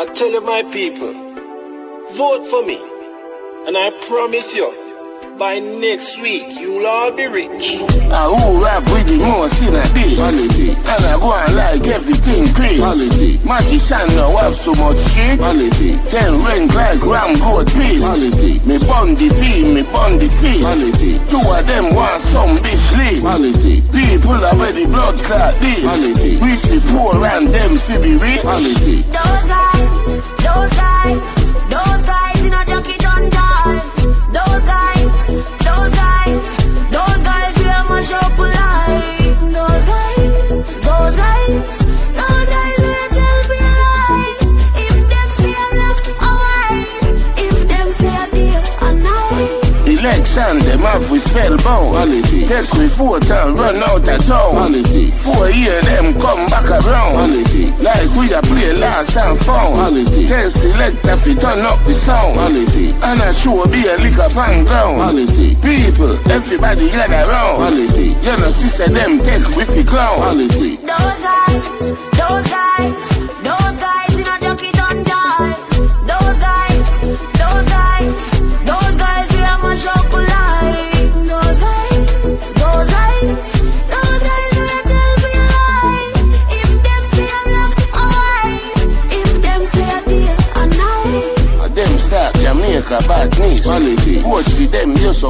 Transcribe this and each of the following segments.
I tell you, my people, vote for me. And I promise you, by next week, you'll all be rich. I will rap with the most in a day. And I go and like everything crazy. Quality. Magician now have so much shit. Quality. Then rank like ram goat piece. Quality. Me bun the fee, me bun the fees. Quality. Two of them want some bitch leave. Quality. People are ready blood clot this. Quality. We the poor and them still be rich. Quality. Those guys, those guys, those guys in a junkie done dance. Those guys, we spellbound. Quality. Take we four and run out of town. Quality. Four years, them come back around. Quality. Like we a play last and found. Quality. Tell select if we turn up the sound. Quality. And I sure be a lick up and ground. Quality. People, everybody gather round. Quality. You know, sister, them take with the clown. Quality. Those guys, those guys, those guys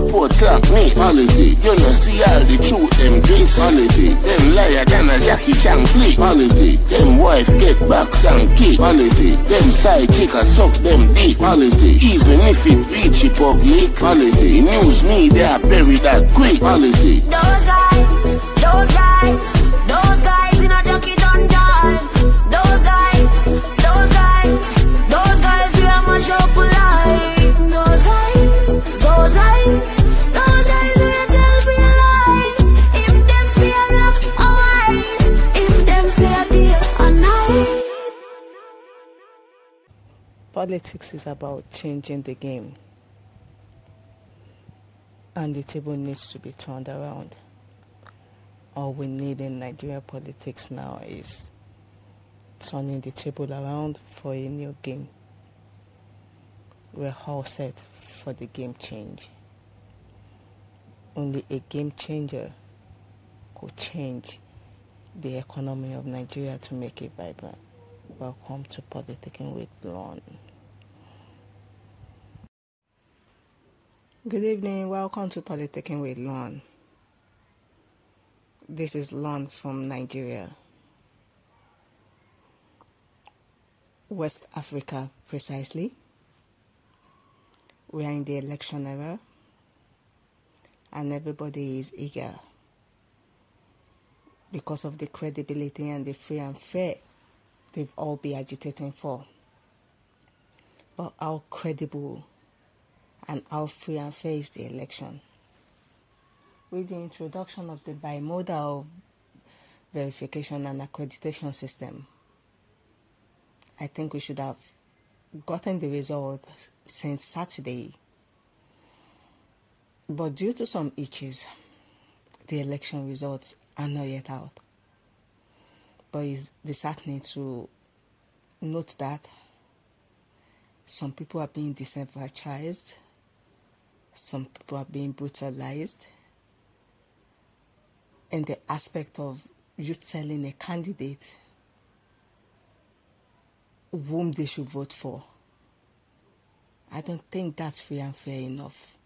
them, you support slackness. Quality. You know, see all the truth, them this. Quality. Them liar than a Jackie Chan flick. Quality. Them wife get backs and kick. Quality. Them side chick a suck them dick. Quality. Even if it reach the public. Quality. News media bury that quick. Quality. Those guys, those guys, Politics is about changing the game, and the table needs to be turned around. All we need in Nigeria politics now is turning the table around for a new game. We're all set for the game change. Only a game changer could change the economy of Nigeria to make it vibrant. Welcome to Politicking with Lon. Good evening, welcome to Politicking with Lon. This is Lon from Nigeria, West Africa precisely. We are in the election era and everybody is eager because of the credibility and the free and fair they've all been agitating for. But how credible and how free and fair the election? With the introduction of the bimodal verification and accreditation system, I think we should have gotten the result since Saturday. But due to some itches, the election results are not yet out. But it's disheartening to note that some people are being disenfranchised, some people are being brutalized, in the aspect of you telling a candidate whom they should vote for. I don't think that's free and fair enough.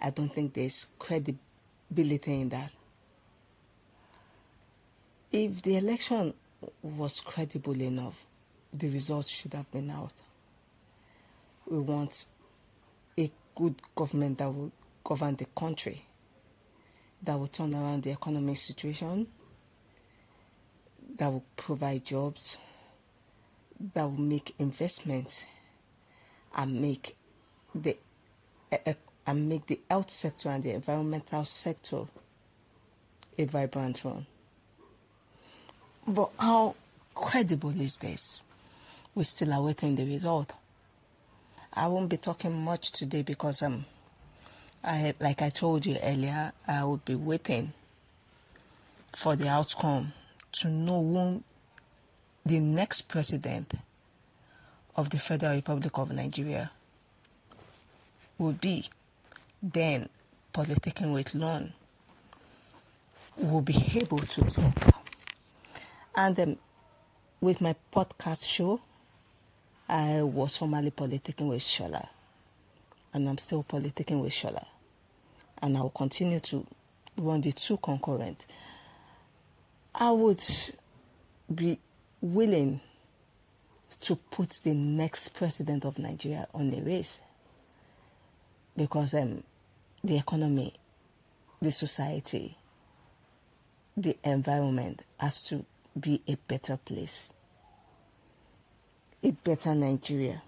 I don't think there's credibility in that. If the election was credible enough, the results should have been out. We want good government that will govern the country, that will turn around the economic situation, that will provide jobs, that will make investments, and make the and make the health sector and the environmental sector a vibrant one. But how credible is this? We're still awaiting the result. I won't be talking much today because um, I like I told you earlier, I would be waiting for the outcome to know who the next president of the Federal Republic of Nigeria would be, then politicking with Lon will be able to talk. And um, with my podcast show, I was formerly politicking with Shola, and I'm still politicking with Shola, and I will continue to run the two concurrent. I would be willing to put the next president of Nigeria on a race because um, the economy, the society, the environment has to be a better place, a better Nigeria.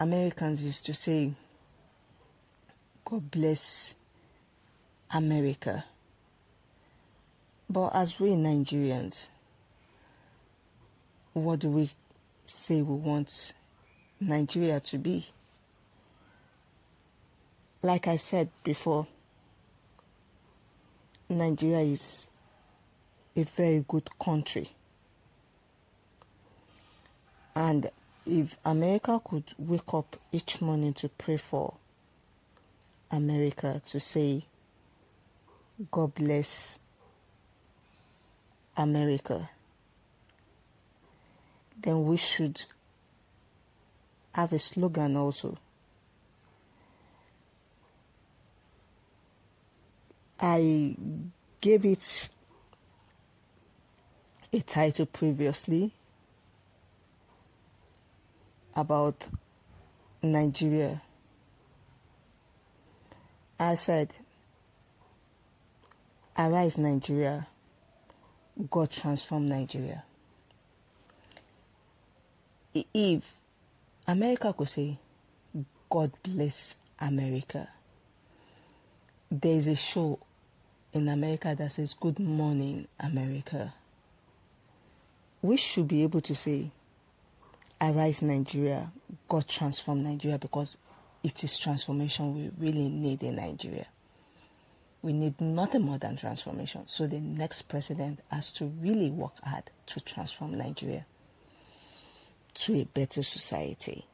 Americans used to say, God bless America. But as we Nigerians, what do we say we want Nigeria to be? Like I said before, Nigeria is a very good country. And if America could wake up each morning to pray for America to say, God bless America, then we should have a slogan also. I gave it a title previously about Nigeria. I said, Arise Nigeria, God transform Nigeria. If America could say, God bless America, there is a show in America that says, Good morning, America. We should be able to say, Arise Nigeria, God transform Nigeria because it is transformation we really need in Nigeria. We need nothing more than transformation. So the next president has to really work hard to transform Nigeria to a better society.